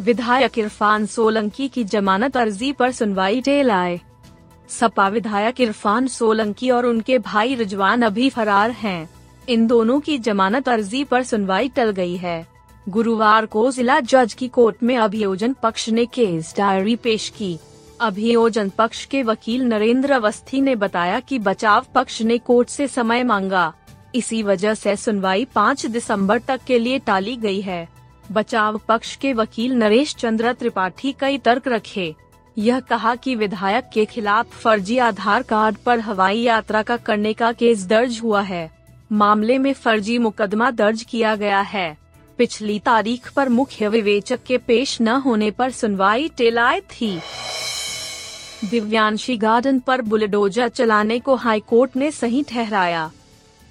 विधायक इरफान सोलंकी की जमानत अर्जी पर सुनवाई टेल आए। सपा विधायक इरफान सोलंकी और उनके भाई रिजवान अभी फरार हैं। इन दोनों की जमानत अर्जी पर सुनवाई टल गई है। गुरुवार को जिला जज की कोर्ट में अभियोजन पक्ष ने केस डायरी पेश की। अभियोजन पक्ष के वकील नरेंद्र अवस्थी ने बताया कि बचाव पक्ष ने कोर्ट से समय मांगा। इसी वजह से सुनवाई 5 दिसंबर तक के लिए टाली गई है। बचाव पक्ष के वकील नरेश चंद्र त्रिपाठी कई तर्क रखे। यह कहा कि विधायक के खिलाफ फर्जी आधार कार्ड पर हवाई यात्रा का करने का केस दर्ज हुआ है। मामले में फर्जी मुकदमा दर्ज किया गया है। पिछली तारीख पर मुख्य विवेचक के पेश न होने पर सुनवाई टेलाई थी। दिव्यांशी गार्डन पर बुलडोजर चलाने को हाईकोर्ट ने सही ठहराया।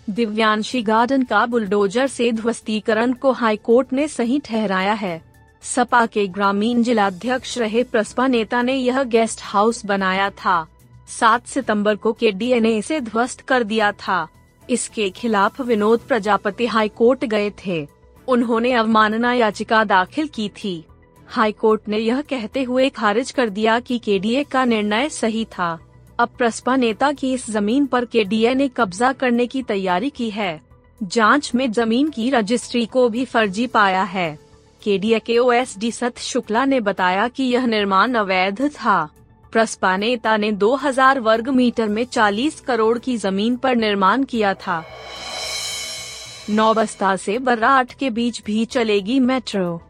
दिव्यांशी गार्डन का बुलडोजर से ध्वस्तीकरण को हाईकोर्ट ने सही ठहराया है। सपा के ग्रामीण जिलाध्यक्ष रहे प्रसपा नेता ने यह गेस्ट हाउस बनाया था। 7 सितंबर को के डी से ध्वस्त कर दिया था। इसके खिलाफ विनोद प्रजापति हाईकोर्ट गए थे। उन्होंने अवमानना याचिका दाखिल की थी। हाईकोर्ट ने यह कहते हुए खारिज कर दिया कि केडीए का निर्णय सही था। अब प्रसपा नेता की इस ज़मीन पर के ने कब्जा करने की तैयारी की है। जाँच में ज़मीन की रजिस्ट्री को भी फर्जी पाया है। के डी ए के ओ एस डी सत शुक्ला ने बताया कि यह निर्माण अवैध था। प्रसपा नेता ने 2000 वर्ग मीटर में 40 करोड़ की ज़मीन पर निर्माण किया था। नौबस्ता से बर्राट के बीच भी चलेगी मेट्रो।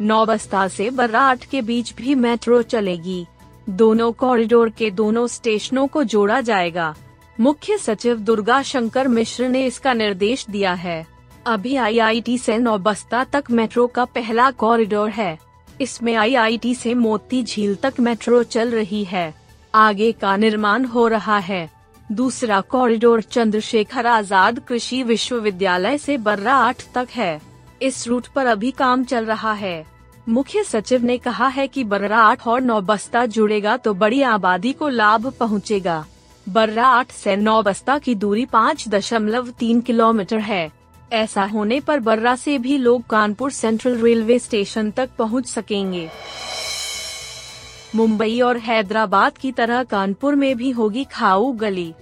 नौबस्ता से बर्राट के बीच भी मेट्रो चलेगी। दोनों कॉरिडोर के दोनों स्टेशनों को जोड़ा जाएगा। मुख्य सचिव दुर्गा शंकर मिश्र ने इसका निर्देश दिया है। अभी आईआईटी से नौबस्ता तक मेट्रो का पहला कॉरिडोर है। इसमें आईआईटी से मोती झील तक मेट्रो चल रही है। आगे का निर्माण हो रहा है। दूसरा कॉरिडोर चंद्रशेखर आज़ाद कृषि विश्वविद्यालय से बर्रा आठ तक है। इस रूट पर अभी काम चल रहा है। मुख्य सचिव ने कहा है कि बर्राठ और नौबस्ता जुड़ेगा तो बड़ी आबादी को लाभ पहुंचेगा। बर्राठ से नौबस्ता की दूरी पाँच दशमलव तीन किलोमीटर है। ऐसा होने पर बर्रा से भी लोग कानपुर सेंट्रल रेलवे स्टेशन तक पहुँच सकेंगे। मुंबई और हैदराबाद की तरह कानपुर में भी होगी खाऊ गली।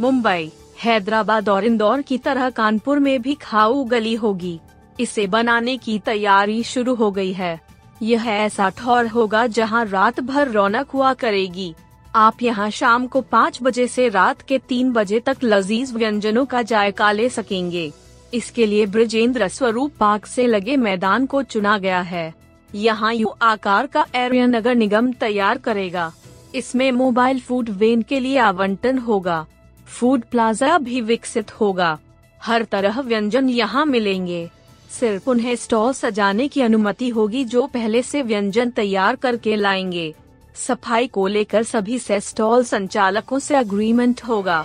मुंबई, हैदराबाद और इंदौर की तरह कानपुर में भी खाऊ गली होगी। इसे बनाने की तैयारी शुरू हो गई है। यह ऐसा ठौर होगा जहाँ रात भर रौनक हुआ करेगी। आप यहाँ शाम को पाँच बजे से रात के तीन बजे तक लजीज व्यंजनों का जायका ले सकेंगे। इसके लिए ब्रजेंद्र स्वरूप पार्क से लगे मैदान को चुना गया है। यहाँ यू आकार का एरिया नगर निगम तैयार करेगा। इसमें मोबाइल फ़ूड वेन के लिए आवंटन होगा। फ़ूड प्लाजा भी विकसित होगा। हर तरह व्यंजन यहाँ मिलेंगे। सिर्फ़ उन्हें स्टॉल सजाने की अनुमति होगी जो पहले से व्यंजन तैयार करके लाएँगे। सफ़ाई को लेकर सभी से स्टॉल संचालकों से अग्रीमेंट होगा।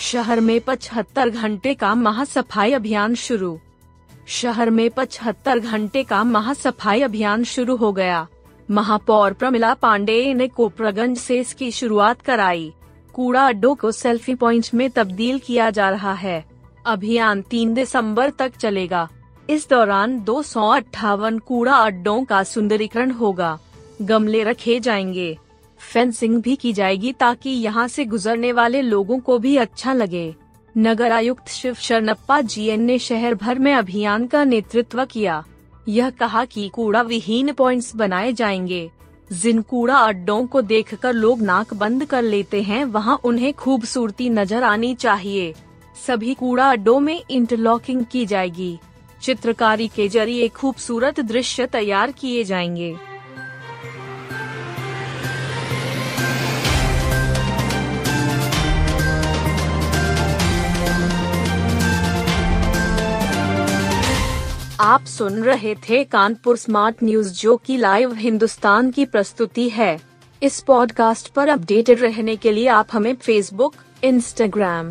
शहर में पचहत्तर घंटे का महासफाई अभियान शुरू। शहर में पचहत्तर घंटे का महासफाई अभियान शुरू हो गया। महापौर प्रमिला पांडे ने कोपरगंज से इसकी शुरुआत कराई। कूड़ा अड्डों को सेल्फी पॉइंट में तब्दील किया जा रहा है। अभियान तीन दिसंबर तक चलेगा। इस दौरान दो सौ अट्ठावन कूड़ा अड्डों का सुंदरीकरण होगा। गमले रखे जाएँगे। फेंसिंग भी की जाएगी ताकि यहाँ से गुजरने वाले लोगों को भी अच्छा लगे। नगर आयुक्त शिव शरणप्पा जी ने शहर भर में अभियान का नेतृत्व किया। यह कहा कि कूड़ा विहीन पॉइंट्स बनाए जाएँगे। जिन कूड़ा अड्डों को देखकर लोग नाक बंद कर लेते हैं, वहाँ उन्हें खूबसूरती नज़र आनी चाहिए। सभी कूड़ा अड्डों में इंटरलॉकिंग की जाएगी। चित्रकारी के ज़रिए खूबसूरत दृश्य तैयार किए जाएँगे। आप सुन रहे थे कानपुर स्मार्ट न्यूज़, जो की लाइव हिंदुस्तान की प्रस्तुति है। इस पॉडकास्ट पर अपडेटेड रहने के लिए आप हमें फेसबुक इंस्टाग्राम